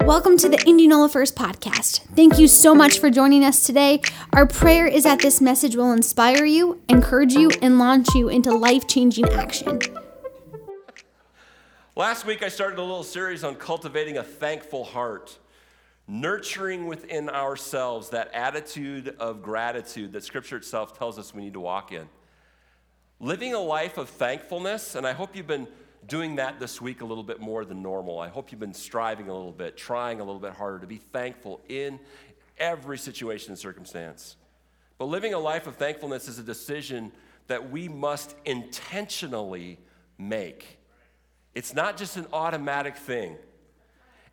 Welcome to the Indianola First podcast. Thank you so much for joining us today. Our prayer is that this message will inspire you, encourage you, and launch you into life changing action. Last week, I started a little series on cultivating a thankful heart, nurturing within ourselves that attitude of gratitude that Scripture itself tells us we need to walk in. Living a life of thankfulness, and I hope you've been doing that this week a little bit more than normal. I hope you've been striving a little bit, trying a little bit harder to be thankful in every situation and circumstance. But living a life of thankfulness is a decision that we must intentionally make. It's not just an automatic thing.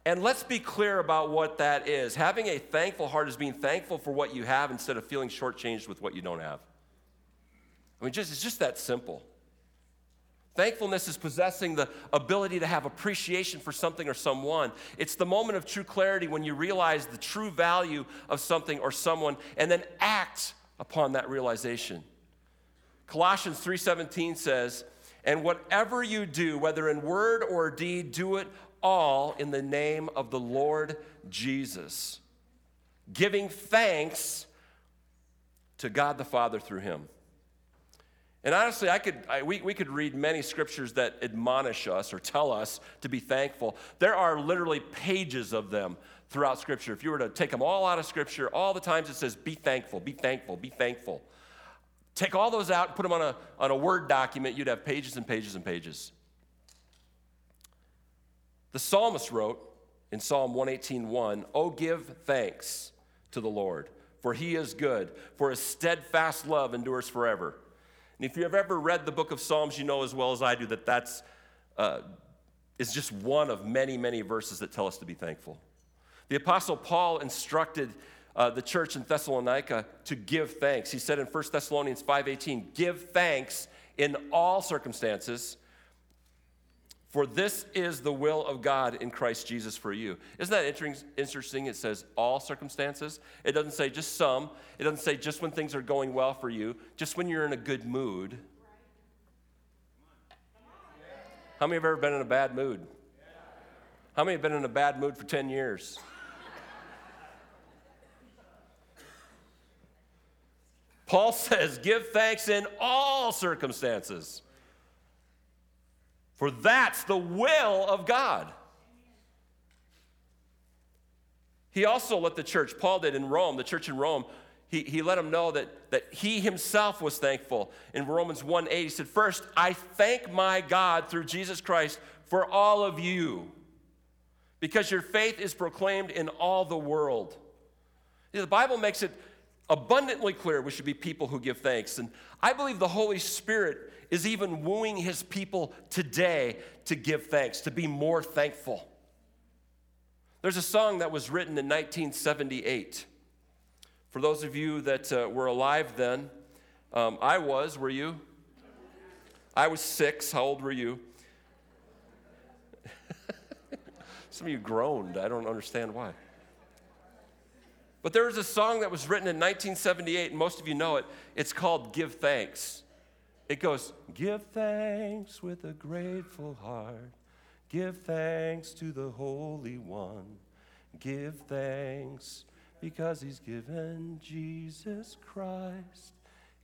And let's be clear about what that is. Having a thankful heart is being thankful for what you have instead of feeling shortchanged with what you don't have. I mean, just, it's just that simple. Thankfulness is possessing the ability to have appreciation for something or someone. It's the moment of true clarity when you realize the true value of something or someone and then act upon that realization. Colossians 3:17 says, "And whatever you do, whether in word or deed, do it all in the name of the Lord Jesus, giving thanks to God the Father through him." And honestly, I could, I, we, we could read many scriptures that admonish us or tell us to be thankful. There are literally pages of them throughout Scripture. If you were to take them all out of Scripture, all the times it says, be thankful, be thankful, be thankful. Take all those out, and put them on a, on a Word document, you'd have pages and pages and pages. The psalmist wrote in Psalm 118:1, "Oh give thanks to the Lord, for he is good, for his steadfast love endures forever." And if you've ever read the book of Psalms, you know as well as I do that that's uh, is just one of many, many verses that tell us to be thankful. The Apostle Paul instructed uh, the church in Thessalonica to give thanks. He said in 1 Thessalonians 5:18, "Give thanks in all circumstances, for this is the will of God in Christ Jesus for you. Isn't that interesting? It says all circumstances. It doesn't say just some. It doesn't say just when things are going well for you, just when you're in a good mood. How many have ever been in a bad mood? How many have been in a bad mood for 10 years? Paul says, give thanks in all circumstances. For that's the will of God. He also let the church, Paul did in Rome, the church in Rome, he, he let them know that, that he himself was thankful. In Romans 1 8, he said, First, I thank my God through Jesus Christ for all of you, because your faith is proclaimed in all the world. The Bible makes it abundantly clear we should be people who give thanks. And I believe the Holy Spirit is even wooing his people today to give thanks, to be more thankful. There's a song that was written in 1978. For those of you that uh, were alive then, um, I was, were you? I was six. How old were you? Some of you groaned. I don't understand why. But there was a song that was written in 1978, and most of you know it. It's called Give Thanks. It goes, Give thanks with a grateful heart. Give thanks to the Holy One. Give thanks because He's given Jesus Christ,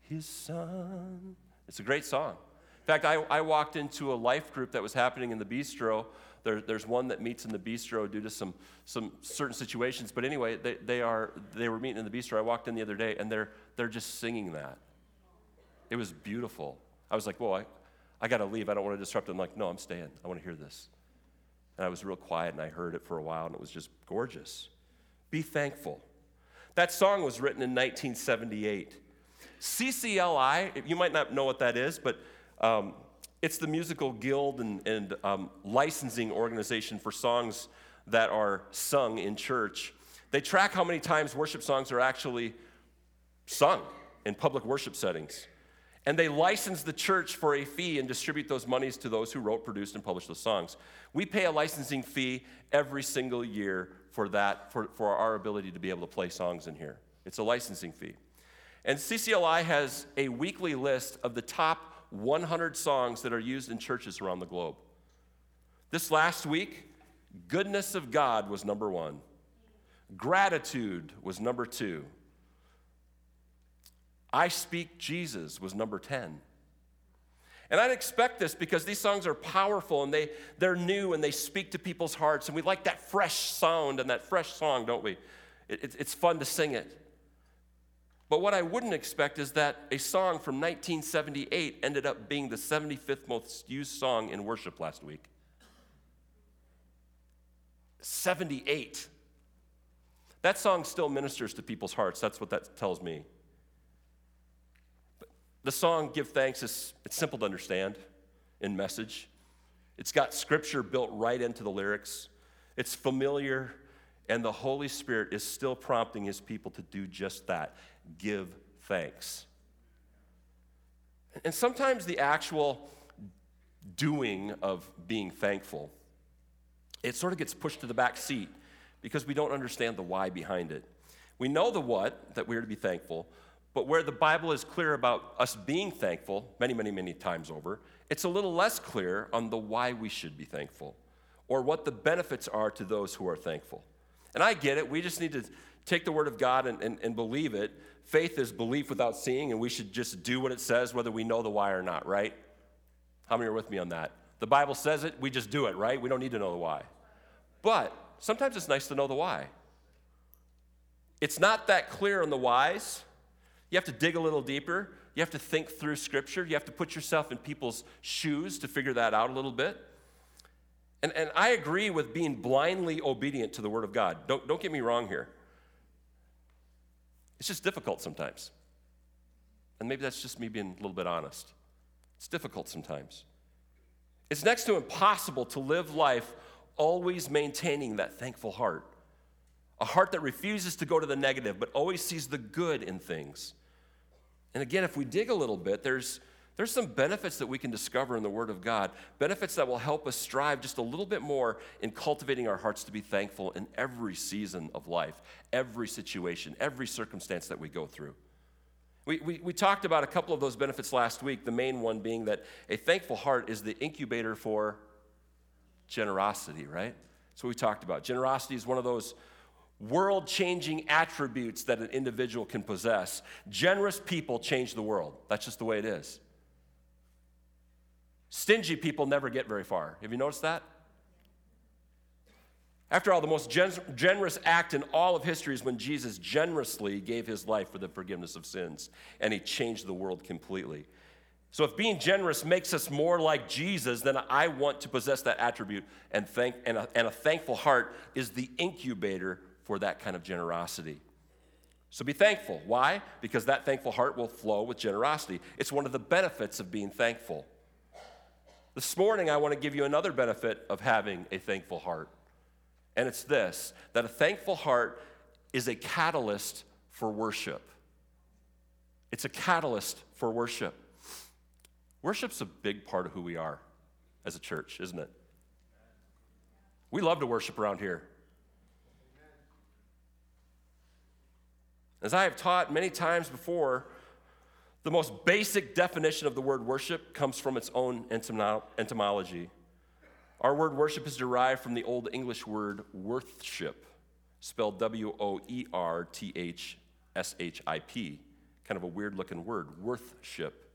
His Son. It's a great song. In fact, I, I walked into a life group that was happening in the bistro. There, there's one that meets in the bistro due to some, some certain situations. But anyway, they, they, are, they were meeting in the bistro. I walked in the other day, and they're, they're just singing that. It was beautiful. I was like, well, I, I got to leave. I don't want to disrupt it. I'm like, no, I'm staying. I want to hear this. And I was real quiet and I heard it for a while and it was just gorgeous. Be thankful. That song was written in 1978. CCLI, you might not know what that is, but um, it's the musical guild and, and um, licensing organization for songs that are sung in church. They track how many times worship songs are actually sung in public worship settings. And they license the church for a fee and distribute those monies to those who wrote, produced, and published those songs. We pay a licensing fee every single year for that, for, for our ability to be able to play songs in here. It's a licensing fee. And CCLI has a weekly list of the top 100 songs that are used in churches around the globe. This last week, Goodness of God was number one. Gratitude was number two. I Speak Jesus was number 10. And I'd expect this because these songs are powerful and they, they're new and they speak to people's hearts. And we like that fresh sound and that fresh song, don't we? It, it, it's fun to sing it. But what I wouldn't expect is that a song from 1978 ended up being the 75th most used song in worship last week. 78. That song still ministers to people's hearts. That's what that tells me. The song Give Thanks is it's simple to understand in message. It's got scripture built right into the lyrics. It's familiar, and the Holy Spirit is still prompting his people to do just that give thanks. And sometimes the actual doing of being thankful, it sort of gets pushed to the back seat because we don't understand the why behind it. We know the what, that we're to be thankful, but where the Bible is clear about us being thankful, many, many, many times over, it's a little less clear on the why we should be thankful or what the benefits are to those who are thankful. And I get it. We just need to take the Word of God and, and, and believe it. Faith is belief without seeing, and we should just do what it says, whether we know the why or not, right? How many are with me on that? The Bible says it, we just do it, right? We don't need to know the why. But sometimes it's nice to know the why. It's not that clear on the whys. You have to dig a little deeper. You have to think through Scripture. You have to put yourself in people's shoes to figure that out a little bit. And, and I agree with being blindly obedient to the Word of God. Don't, don't get me wrong here. It's just difficult sometimes. And maybe that's just me being a little bit honest. It's difficult sometimes. It's next to impossible to live life always maintaining that thankful heart. A heart that refuses to go to the negative, but always sees the good in things. And again, if we dig a little bit, there's, there's some benefits that we can discover in the Word of God, benefits that will help us strive just a little bit more in cultivating our hearts to be thankful in every season of life, every situation, every circumstance that we go through. We, we, we talked about a couple of those benefits last week, the main one being that a thankful heart is the incubator for generosity, right? That's what we talked about. Generosity is one of those world changing attributes that an individual can possess. Generous people change the world. That's just the way it is. Stingy people never get very far. Have you noticed that? After all, the most gen- generous act in all of history is when Jesus generously gave his life for the forgiveness of sins, and he changed the world completely. So, if being generous makes us more like Jesus, then I want to possess that attribute, and, thank, and, a, and a thankful heart is the incubator for that kind of generosity. So be thankful. Why? Because that thankful heart will flow with generosity. It's one of the benefits of being thankful. This morning, I want to give you another benefit of having a thankful heart. And it's this that a thankful heart is a catalyst for worship. It's a catalyst for worship. Worship's a big part of who we are as a church, isn't it? We love to worship around here. As I have taught many times before, the most basic definition of the word worship comes from its own etymology. Our word worship is derived from the Old English word worthship, spelled W O E R T H S H I P, kind of a weird looking word, worthship,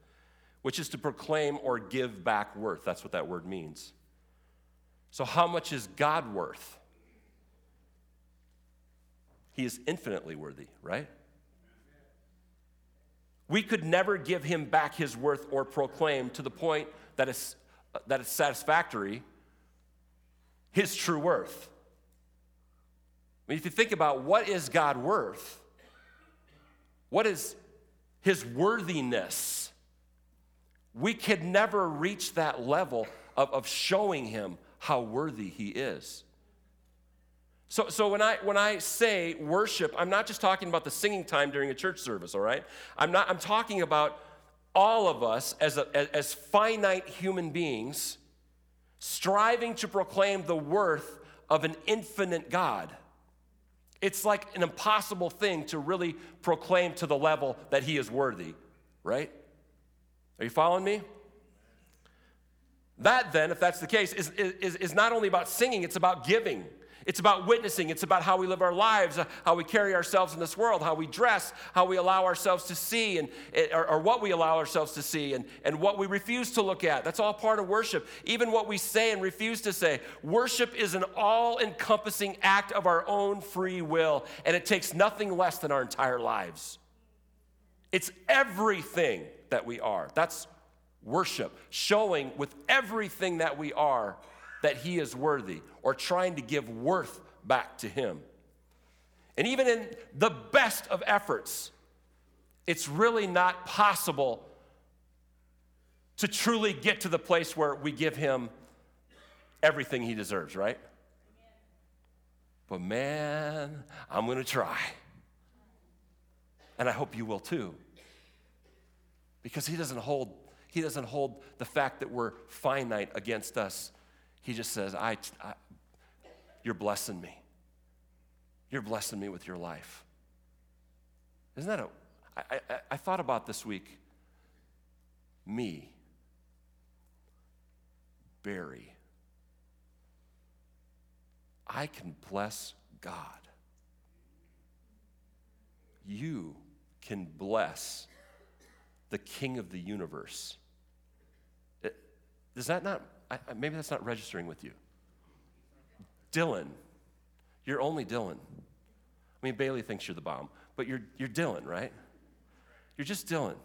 which is to proclaim or give back worth. That's what that word means. So, how much is God worth? He is infinitely worthy, right? We could never give him back his worth or proclaim to the point that it's, that it's satisfactory his true worth. I mean, if you think about what is God worth, what is his worthiness, we could never reach that level of, of showing him how worthy he is. So, so when, I, when I say worship, I'm not just talking about the singing time during a church service, all right? I'm, not, I'm talking about all of us as, a, as finite human beings striving to proclaim the worth of an infinite God. It's like an impossible thing to really proclaim to the level that He is worthy, right? Are you following me? That, then, if that's the case, is, is, is not only about singing, it's about giving. It's about witnessing. It's about how we live our lives, uh, how we carry ourselves in this world, how we dress, how we allow ourselves to see, and, or, or, what we allow ourselves to see, and, and what we refuse to look at. That's all part of worship. Even what we say and refuse to say. Worship is an all encompassing act of our own free will, and it takes nothing less than our entire lives. It's everything that we are. That's worship, showing with everything that we are that He is worthy or trying to give worth back to Him. And even in the best of efforts, it's really not possible to truly get to the place where we give Him everything He deserves, right? But man, I'm going to try. And I hope you will too. Because He doesn't hold he doesn't hold the fact that we're finite against us. He just says, I, I, You're blessing me. You're blessing me with your life. Isn't that a. I, I, I thought about this week me, Barry. I can bless God. You can bless the King of the universe. Does that not, maybe that's not registering with you? Dylan, you're only Dylan. I mean, Bailey thinks you're the bomb, but you're, you're Dylan, right? You're just Dylan.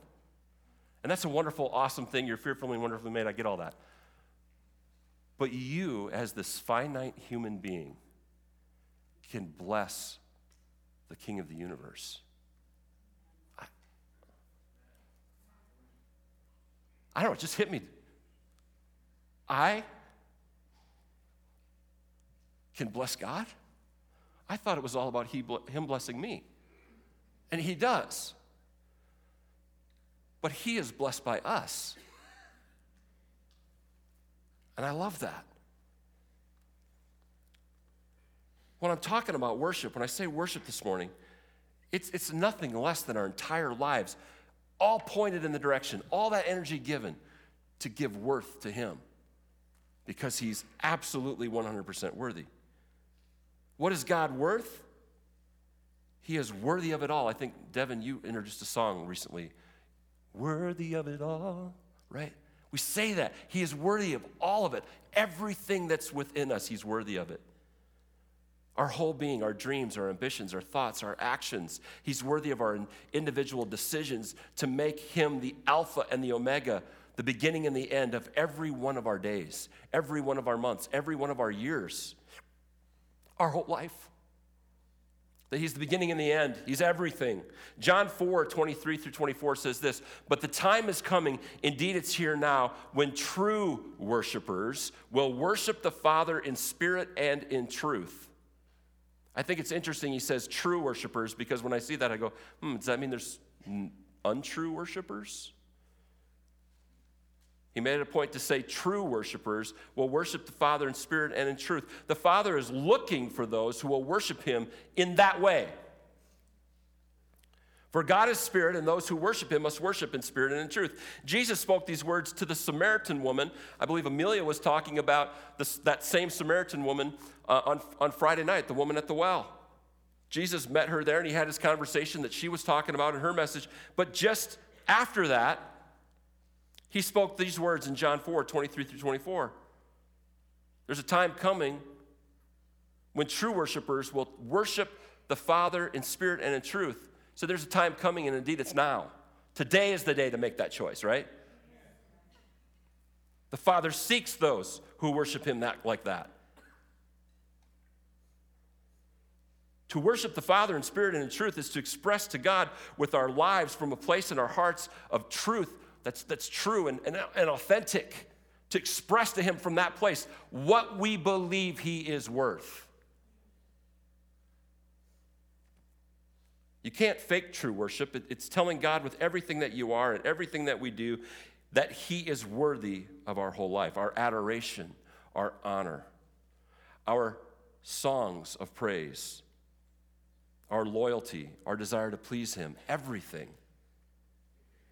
And that's a wonderful, awesome thing. You're fearfully and wonderfully made. I get all that. But you, as this finite human being, can bless the King of the universe. I, I don't know, it just hit me. I can bless God? I thought it was all about he, Him blessing me. And He does. But He is blessed by us. And I love that. When I'm talking about worship, when I say worship this morning, it's, it's nothing less than our entire lives, all pointed in the direction, all that energy given to give worth to Him because he's absolutely 100% worthy. What is God worth? He is worthy of it all. I think, Devin, you introduced a song recently. Worthy of it all, right? We say that. He is worthy of all of it. Everything that's within us, He's worthy of it. Our whole being, our dreams, our ambitions, our thoughts, our actions. He's worthy of our individual decisions to make Him the Alpha and the Omega the beginning and the end of every one of our days, every one of our months, every one of our years, our whole life. That he's the beginning and the end. He's everything. John 4, 23 through 24 says this But the time is coming, indeed it's here now, when true worshipers will worship the Father in spirit and in truth. I think it's interesting he says true worshipers because when I see that, I go, hmm, does that mean there's untrue worshipers? He made it a point to say true worshipers will worship the Father in spirit and in truth. The Father is looking for those who will worship him in that way. For God is spirit, and those who worship him must worship in spirit and in truth. Jesus spoke these words to the Samaritan woman. I believe Amelia was talking about this, that same Samaritan woman uh, on, on Friday night, the woman at the well. Jesus met her there and he had his conversation that she was talking about in her message. But just after that, he spoke these words in John 4 23 through 24. There's a time coming when true worshipers will worship the Father in spirit and in truth. So there's a time coming, and indeed it's now. Today is the day to make that choice, right? The Father seeks those who worship Him that, like that. To worship the Father in spirit and in truth is to express to God with our lives from a place in our hearts of truth that's, that's true and, and, and authentic, to express to Him from that place what we believe He is worth. You can't fake true worship. It's telling God with everything that you are and everything that we do that He is worthy of our whole life, our adoration, our honor, our songs of praise, our loyalty, our desire to please Him, everything.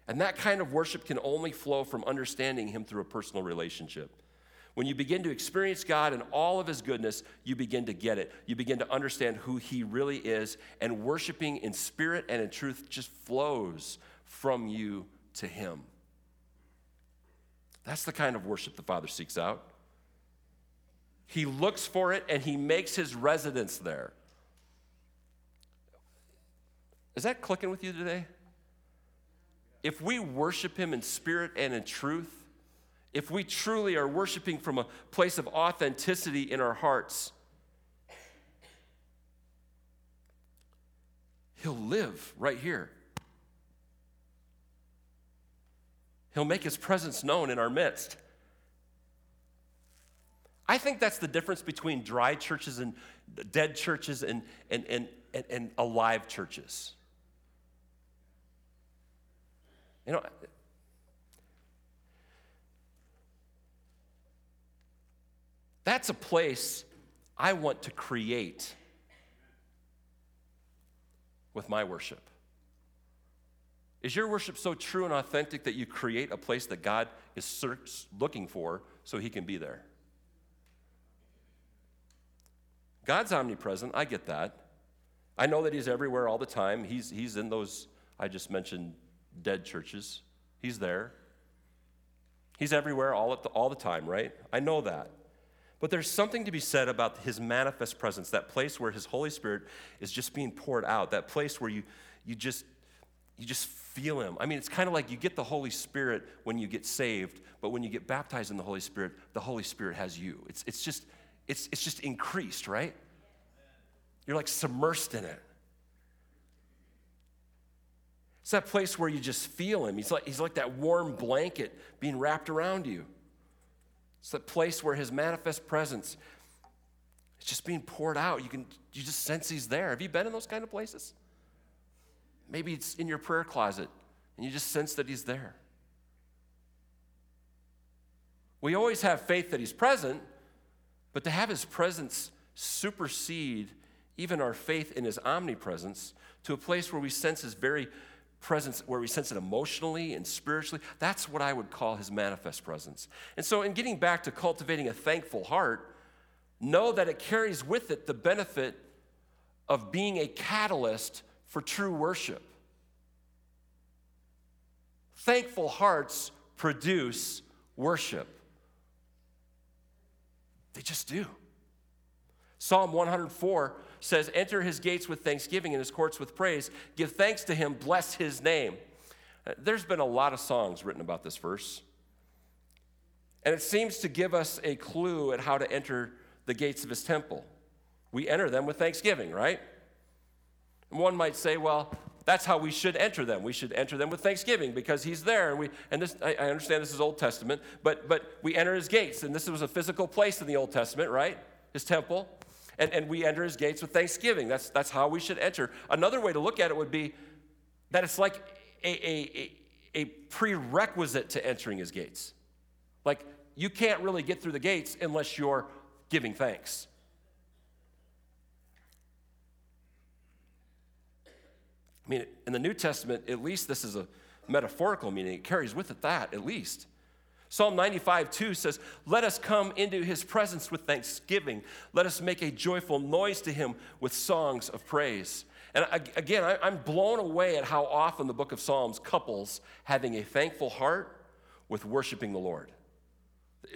And that kind of worship can only flow from understanding Him through a personal relationship. When you begin to experience God and all of His goodness, you begin to get it. You begin to understand who He really is, and worshiping in spirit and in truth just flows from you to Him. That's the kind of worship the Father seeks out. He looks for it and He makes His residence there. Is that clicking with you today? If we worship Him in spirit and in truth, if we truly are worshiping from a place of authenticity in our hearts, He'll live right here. He'll make His presence known in our midst. I think that's the difference between dry churches and dead churches and, and, and, and, and alive churches. You know, that's a place I want to create with my worship. Is your worship so true and authentic that you create a place that God is looking for so he can be there? God's omnipresent, I get that. I know that he's everywhere all the time. He's, he's in those, I just mentioned, dead churches. He's there. He's everywhere all, the, all the time, right? I know that. But there's something to be said about his manifest presence, that place where his Holy Spirit is just being poured out, that place where you, you, just, you just feel him. I mean, it's kind of like you get the Holy Spirit when you get saved, but when you get baptized in the Holy Spirit, the Holy Spirit has you. It's, it's, just, it's, it's just increased, right? You're like submersed in it. It's that place where you just feel him. He's like, he's like that warm blanket being wrapped around you. It's that place where his manifest presence is just being poured out. You can you just sense he's there. Have you been in those kind of places? Maybe it's in your prayer closet and you just sense that he's there. We always have faith that he's present, but to have his presence supersede even our faith in his omnipresence to a place where we sense his very presence where we sense it emotionally and spiritually. That's what I would call his manifest presence. And so, in getting back to cultivating a thankful heart, know that it carries with it the benefit of being a catalyst for true worship. Thankful hearts produce worship. They just do. Psalm 104 says, Enter his gates with thanksgiving and his courts with praise. Give thanks to him, bless his name. Uh, there's been a lot of songs written about this verse. And it seems to give us a clue at how to enter the gates of his temple. We enter them with thanksgiving, right? And one might say, well, that's how we should enter them. We should enter them with thanksgiving because he's there. And, we, and this, I, I understand this is Old Testament, but, but we enter his gates. And this was a physical place in the Old Testament, right? His temple and, and we enter his gates with thanksgiving. That's, that's how we should enter. Another way to look at it would be that it's like a, a, a, a prerequisite to entering his gates. Like, you can't really get through the gates unless you're giving thanks. I mean, in the New Testament, at least this is a metaphorical meaning. It carries with it that, at least. Psalm 95, 2 says, Let us come into his presence with thanksgiving. Let us make a joyful noise to him with songs of praise. And again, I'm blown away at how often the book of Psalms couples having a thankful heart with worshiping the Lord.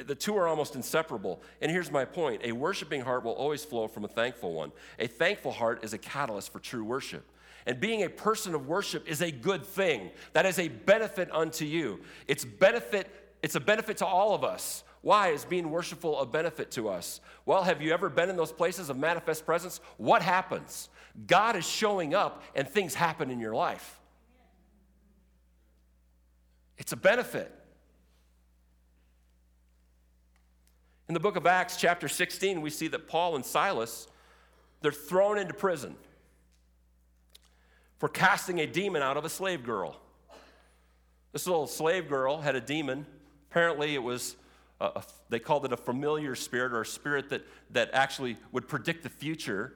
The two are almost inseparable. And here's my point a worshiping heart will always flow from a thankful one. A thankful heart is a catalyst for true worship. And being a person of worship is a good thing. That is a benefit unto you. It's benefit it's a benefit to all of us. Why is being worshipful a benefit to us? Well, have you ever been in those places of manifest presence? What happens? God is showing up and things happen in your life. It's a benefit. In the book of Acts, chapter 16, we see that Paul and Silas, they're thrown into prison for casting a demon out of a slave girl. This little slave girl had a demon Apparently, it was, a, a, they called it a familiar spirit or a spirit that, that actually would predict the future.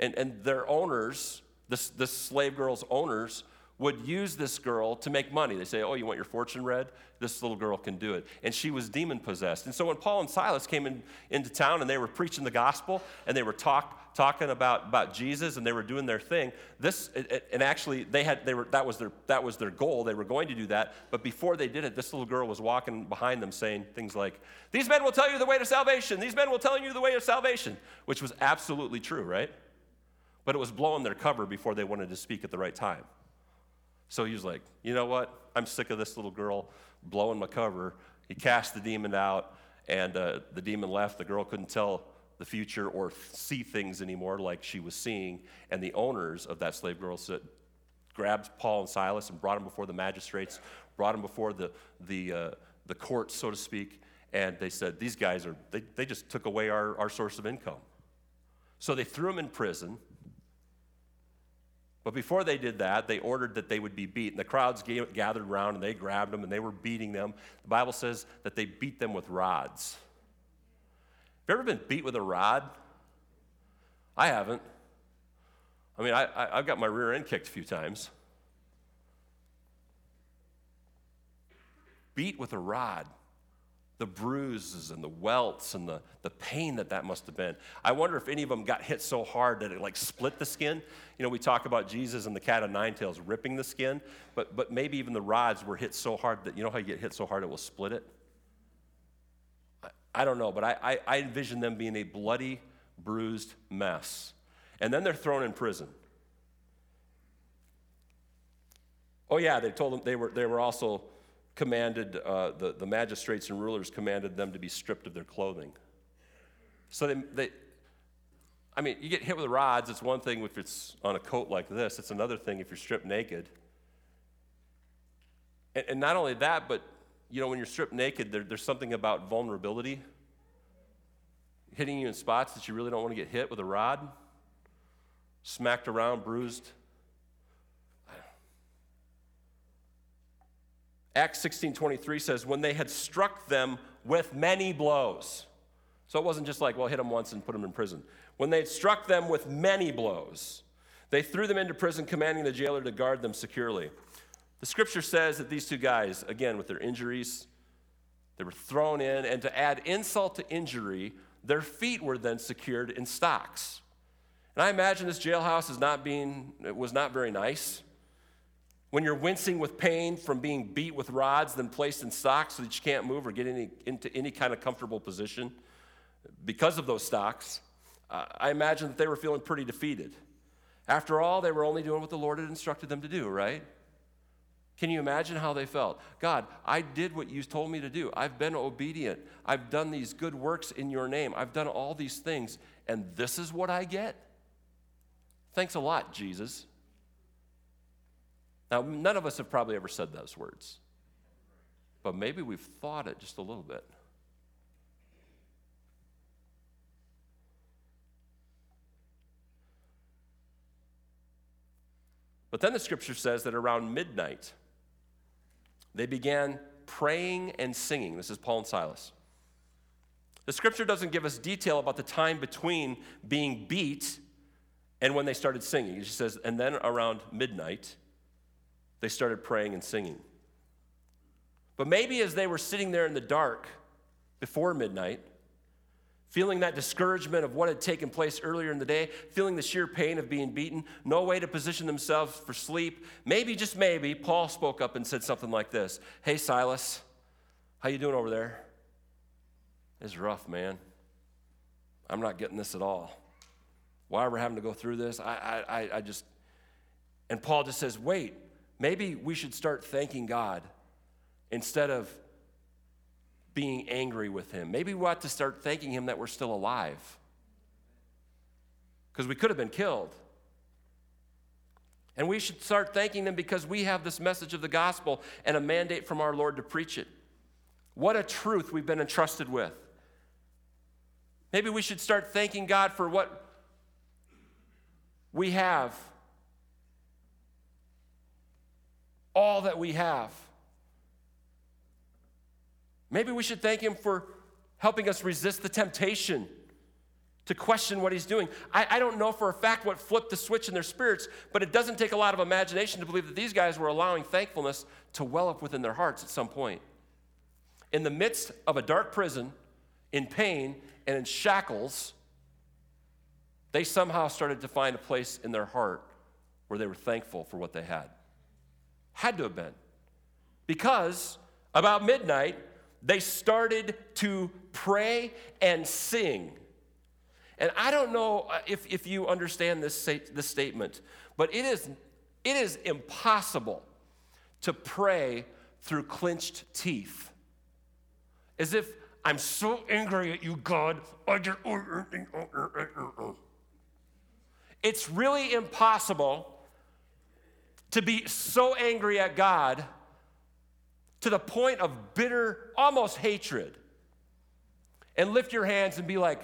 And, and their owners, this, this slave girl's owners, would use this girl to make money. They say, Oh, you want your fortune read? This little girl can do it. And she was demon possessed. And so when Paul and Silas came in, into town and they were preaching the gospel and they were talk, talking about, about Jesus and they were doing their thing, this, and actually they had, they were, that, was their, that was their goal. They were going to do that. But before they did it, this little girl was walking behind them saying things like, These men will tell you the way to salvation. These men will tell you the way to salvation, which was absolutely true, right? But it was blowing their cover before they wanted to speak at the right time. So he was like, you know what? I'm sick of this little girl blowing my cover. He cast the demon out, and uh, the demon left. The girl couldn't tell the future or see things anymore like she was seeing. And the owners of that slave girl said, grabbed Paul and Silas and brought them before the magistrates, brought them before the, the, uh, the courts, so to speak. And they said, These guys are, they, they just took away our, our source of income. So they threw them in prison. But before they did that, they ordered that they would be beaten. The crowds gathered around and they grabbed them and they were beating them. The Bible says that they beat them with rods. Have you ever been beat with a rod? I haven't. I mean, I, I, have got my rear end kicked a few times. Beat with a rod the bruises and the welts and the, the pain that that must have been. I wonder if any of them got hit so hard that it like split the skin. You know, we talk about Jesus and the cat of nine tails ripping the skin, but, but maybe even the rods were hit so hard that, you know how you get hit so hard it will split it? I, I don't know, but I, I, I envision them being a bloody, bruised mess. And then they're thrown in prison. Oh, yeah, they told them they were, they were also commanded, uh, the, the magistrates and rulers commanded them to be stripped of their clothing. So they, they, I mean, you get hit with rods, it's one thing if it's on a coat like this, it's another thing if you're stripped naked. And, and not only that, but, you know, when you're stripped naked, there, there's something about vulnerability hitting you in spots that you really don't want to get hit with a rod, smacked around, bruised. Acts 16:23 says when they had struck them with many blows. So it wasn't just like, well, hit them once and put them in prison. When they had struck them with many blows, they threw them into prison, commanding the jailer to guard them securely. The scripture says that these two guys, again, with their injuries, they were thrown in, and to add insult to injury, their feet were then secured in stocks. And I imagine this jailhouse is not being, it was not very nice when you're wincing with pain from being beat with rods, then placed in stocks so that you can't move or get any, into any kind of comfortable position because of those stocks, uh, I imagine that they were feeling pretty defeated. After all, they were only doing what the Lord had instructed them to do, right? Can you imagine how they felt? God, I did what you told me to do. I've been obedient. I've done these good works in your name. I've done all these things, and this is what I get? Thanks a lot, Jesus. Now, none of us have probably ever said those words, but maybe we've thought it just a little bit. But then the scripture says that around midnight, they began praying and singing. This is Paul and Silas. The scripture doesn't give us detail about the time between being beat and when they started singing. It just says, and then around midnight, they started praying and singing. But maybe as they were sitting there in the dark before midnight, feeling that discouragement of what had taken place earlier in the day, feeling the sheer pain of being beaten, no way to position themselves for sleep, maybe just maybe Paul spoke up and said something like this, "Hey Silas, how you doing over there?" It's rough, man. I'm not getting this at all. Why are we're having to go through this? I, I, I just, and Paul just says, wait, Maybe we should start thanking God instead of being angry with Him. Maybe we ought to start thanking Him that we're still alive because we could have been killed. And we should start thanking them because we have this message of the gospel and a mandate from our Lord to preach it. What a truth we've been entrusted with. Maybe we should start thanking God for what we have all that we have. Maybe we should thank Him for helping us resist the temptation to question what he's doing. I, I, don't know for a fact what flipped the switch in their spirits, but it doesn't take a lot of imagination to believe that these guys were allowing thankfulness to well up within their hearts at some point. In the midst of a dark prison, in pain, and in shackles, they somehow started to find a place in their heart where they were thankful for what they had. Had to have been. Because about midnight, they started to pray and sing. And I don't know uh, if, if you understand this, this statement, but it is, it is impossible to pray through clenched teeth. As if I'm so angry at you, God. It's really impossible to be so angry at God to the point of bitter, almost hatred, and lift your hands and be like,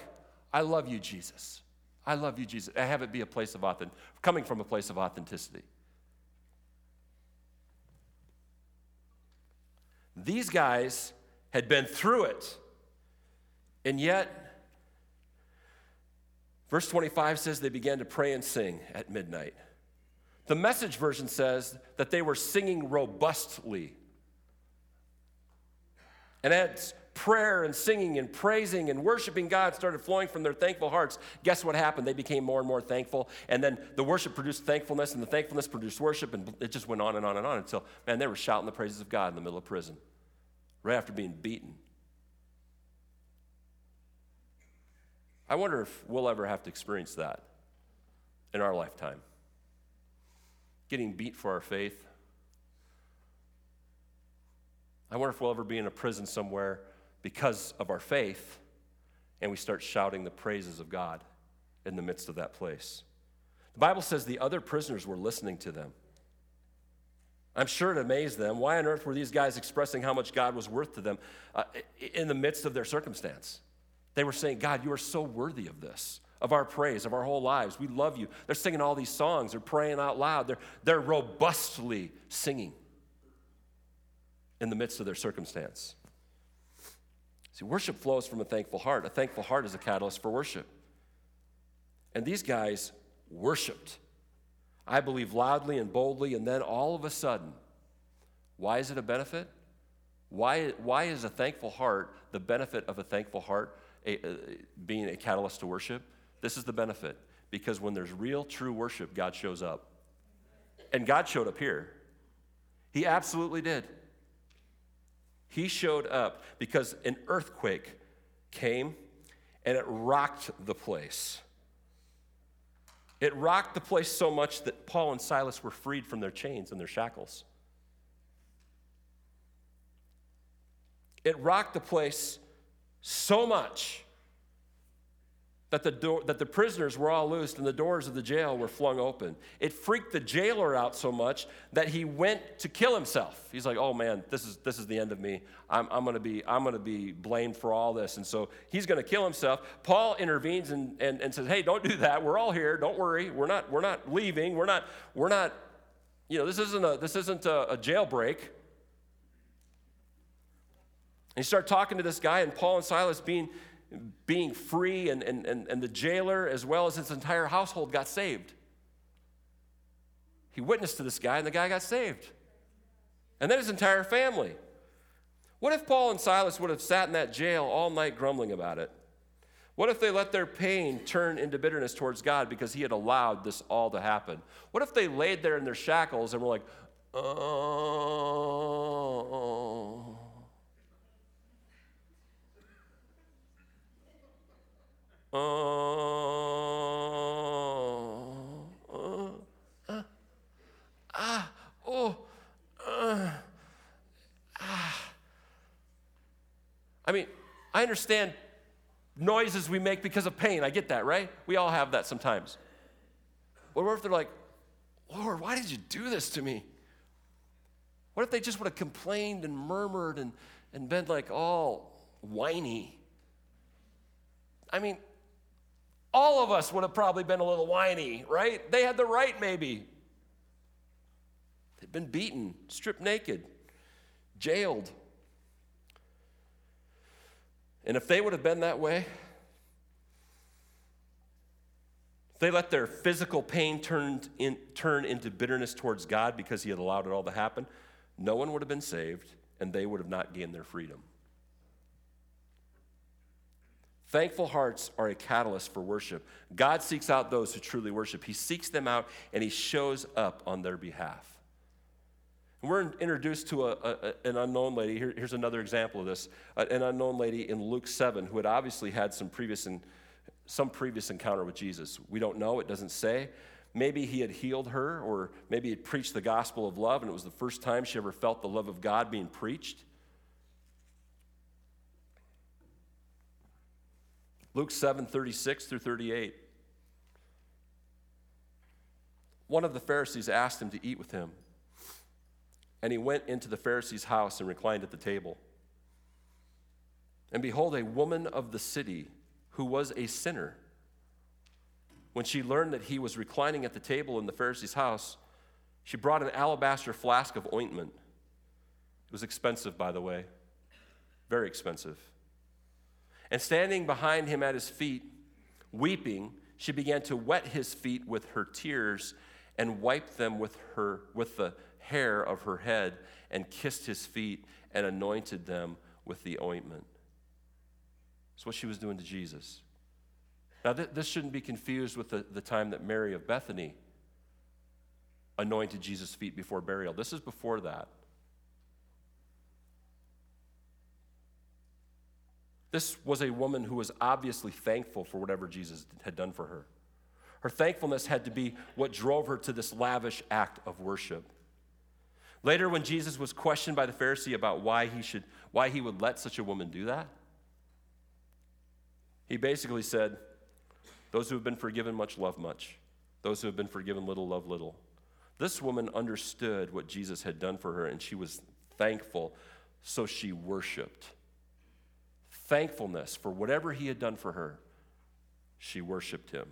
I love you, Jesus. I love you, Jesus. I have it be a place of authenticity, coming from a place of authenticity. These guys had been through it, and yet, verse 25 says they began to pray and sing at midnight. The message version says that they were singing robustly. And as prayer and singing and praising and worshiping God started flowing from their thankful hearts, guess what happened? They became more and more thankful. And then the worship produced thankfulness, and the thankfulness produced worship, and it just went on and on and on until, man, they were shouting the praises of God in the middle of prison, right after being beaten. I wonder if we'll ever have to experience that in our lifetime. Getting beat for our faith. I wonder if we'll ever be in a prison somewhere because of our faith, and we start shouting the praises of God in the midst of that place. The Bible says the other prisoners were listening to them. I'm sure it amazed them. Why on earth were these guys expressing how much God was worth to them uh, in the midst of their circumstance? They were saying, God, you are so worthy of this, of our praise, of our whole lives. We love you. They're singing all these songs, they're praying out loud, they're, they're robustly singing in the midst of their circumstance. See, worship flows from a thankful heart. A thankful heart is a catalyst for worship. And these guys worshiped, I believe, loudly and boldly, and then all of a sudden, why is it a benefit? Why, why is a thankful heart the benefit of a thankful heart a, a, being a catalyst to worship? This is the benefit. Because when there's real, true worship, God shows up. And God showed up here. He absolutely did. He showed up because an earthquake came and it rocked the place. It rocked the place so much that Paul and Silas were freed from their chains and their shackles. It rocked the place so much that the, door, that the prisoners were all loosed and the doors of the jail were flung open. It freaked the jailer out so much that he went to kill himself. He's like, oh man, this is, this is the end of me. I'm, I'm going to be, I'm gonna be blamed for all this. And so he's going to kill himself. Paul intervenes and, and, and says, hey, don't do that. We're all here. Don't worry. We're not, we're not leaving. We're not, we're not, you know, this isn't a, this isn't a, a jailbreak. And you start talking to this guy, and Paul and Silas being being free, and, and, and, and the jailer, as well as his entire household, got saved. He witnessed to this guy, and the guy got saved. And then his entire family. What if Paul and Silas would have sat in that jail all night grumbling about it? What if they let their pain turn into bitterness towards God because He had allowed this all to happen? What if they laid there in their shackles and were like, oh, Oh, uh, uh, ah, oh, uh, ah. I mean, I understand noises we make because of pain. I get that, right? We all have that sometimes. But what if they're like, Lord, why did you do this to me? What if they just would have complained and murmured and, and been like all whiny? I mean, all of us would have probably been a little whiny, right? They had the right, maybe. They'd been beaten, stripped naked, jailed. And if they would have been that way, if They let their physical pain turn, in, turn into bitterness towards God because He had allowed it all to happen. No one would have been saved, and they would have not gained their freedom. Thankful hearts are a catalyst for worship. God seeks out those who truly worship. He seeks them out and He shows up on their behalf. And we're introduced to a, a, an unknown lady. Here, here's another example of this uh, an unknown lady in Luke 7 who had obviously had some previous, in, some previous encounter with Jesus. We don't know, it doesn't say. Maybe he had healed her, or maybe he preached the gospel of love, and it was the first time she ever felt the love of God being preached. Luke 7 36 through 38. One of the Pharisees asked him to eat with him. And he went into the Pharisee's house and reclined at the table. And behold, a woman of the city who was a sinner, when she learned that he was reclining at the table in the Pharisee's house, she brought an alabaster flask of ointment. It was expensive, by the way, very expensive. And standing behind him at his feet, weeping, she began to wet his feet with her tears and wiped them with, her, with the hair of her head and kissed his feet and anointed them with the ointment. That's what she was doing to Jesus. Now, th- this shouldn't be confused with the, the time that Mary of Bethany anointed Jesus' feet before burial. This is before that. This was a woman who was obviously thankful for whatever Jesus had done for her. Her thankfulness had to be what drove her to this lavish act of worship. Later, when Jesus was questioned by the Pharisee about why he, should, why he would let such a woman do that, he basically said, Those who have been forgiven much love much, those who have been forgiven little love little. This woman understood what Jesus had done for her, and she was thankful, so she worshiped thankfulness for whatever he had done for her, she worshiped him.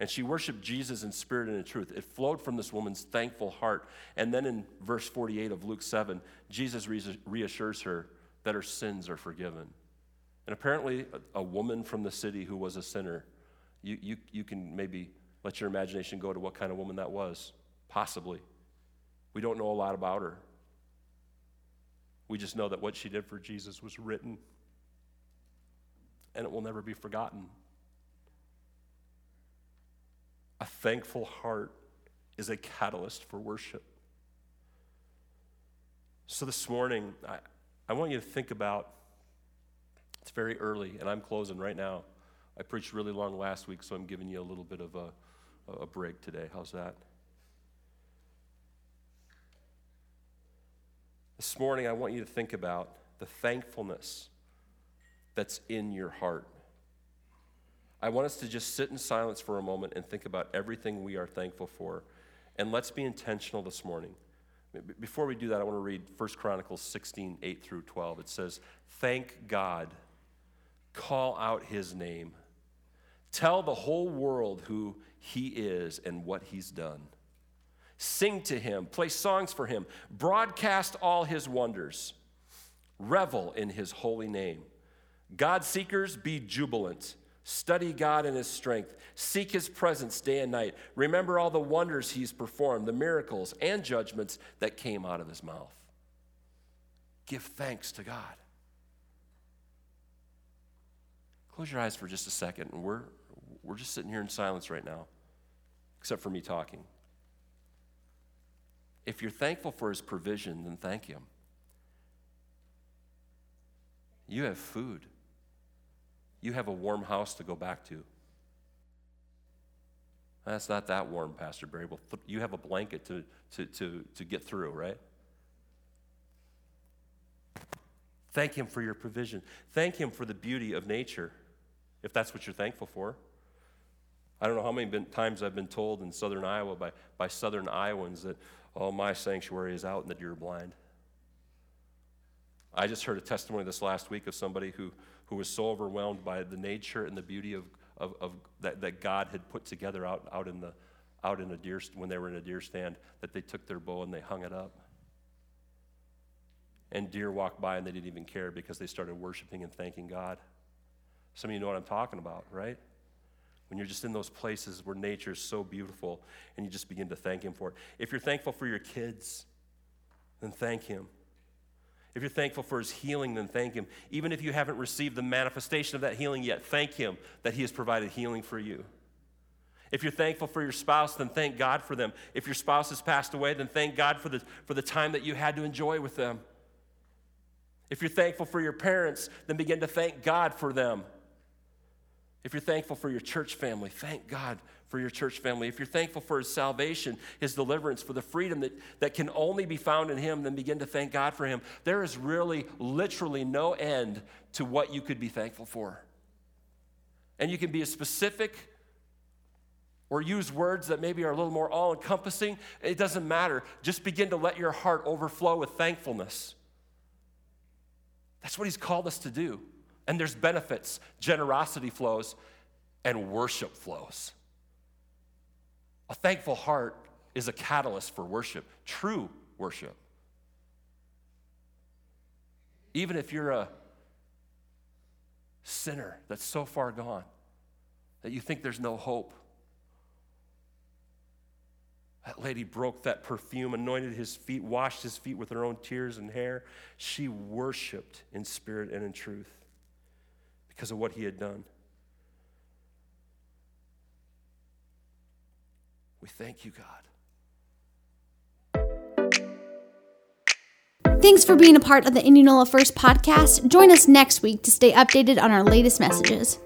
And she worshiped Jesus in spirit and in truth. It flowed from this woman's thankful heart. And then in verse 48 of Luke 7, Jesus reassures her that her sins are forgiven. And apparently, a, woman from the city who was a sinner, you, you, you can maybe let your imagination go to what kind of woman that was. Possibly. We don't know a lot about her. We just know that what she did for Jesus was written and it will never be forgotten. A thankful heart is a catalyst for worship. So this morning, I, I want you to think about it's very early, and I'm closing right now. I preached really long last week, so I'm giving you a little bit of a, a break today. How's that? This morning, I want you to think about the thankfulness that's in your heart. I want us to just sit in silence for a moment and think about everything we are thankful for. And let's be intentional this morning. Before we do that, I want to read 1 Chronicles 16, 8 through 12. It says, Thank God, call out his name, tell the whole world who he is and what he's done. Sing to him, play songs for him, broadcast all his wonders, revel in his holy name. God seekers, be jubilant. Study God and His strength. Seek His presence day and night. Remember all the wonders He's performed, the miracles and judgments that came out of His mouth. Give thanks to God. Close your eyes for just a second, and we're, we're just sitting here in silence right now, except for me talking. If you're thankful for His provision, then thank Him. You have food you have a warm house to go back to. That's not that warm, Pastor Barry. Well, th- you have a blanket to, to, to, to get through, right? Thank Him for your provision. Thank Him for the beauty of nature, if that's what you're thankful for. I don't know how many been, times I've been told in southern Iowa by, by southern Iowans that, oh, my sanctuary is out in the deer blind. I just heard a testimony this last week of somebody who, who was so overwhelmed by the nature and the beauty of, of, of that, that God had put together out, out in the out in a deer when they were in a deer stand that they took their bow and they hung it up. And deer walked by and they didn't even care because they started worshiping and thanking God. Some of you know what I'm talking about, right? when you're just in those places where nature is so beautiful and you just begin to thank Him for it. If you're thankful for your kids, then thank Him. If you're thankful for His healing, then thank Him. Even if you haven't received the manifestation of that healing yet, thank Him that He has provided healing for you. If you're thankful for your spouse, then thank God for them. If your spouse has passed away, then thank God for the, for the time that you had to enjoy with them. If you're thankful for your parents, then begin to thank God for them. If you're thankful for your church family, thank God for your church family. If you're thankful for his salvation, his deliverance, for the freedom that, that can only be found in him, then begin to thank God for him. There is really, literally no end to what you could be thankful for. And you can be specific or use words that maybe are a little more all encompassing. It doesn't matter. Just begin to let your heart overflow with thankfulness. That's what he's called us to do. And there's benefits. Generosity flows and worship flows. A thankful heart is a catalyst for worship, true worship. Even if you're a sinner that's so far gone that you think there's no hope. That lady broke that perfume, anointed his feet, washed his feet with her own tears and hair. She worshiped in spirit and in truth because of what he had done. We thank you, God. Thanks for being a part of the Indianola First podcast. Join us next week to stay updated on our latest messages.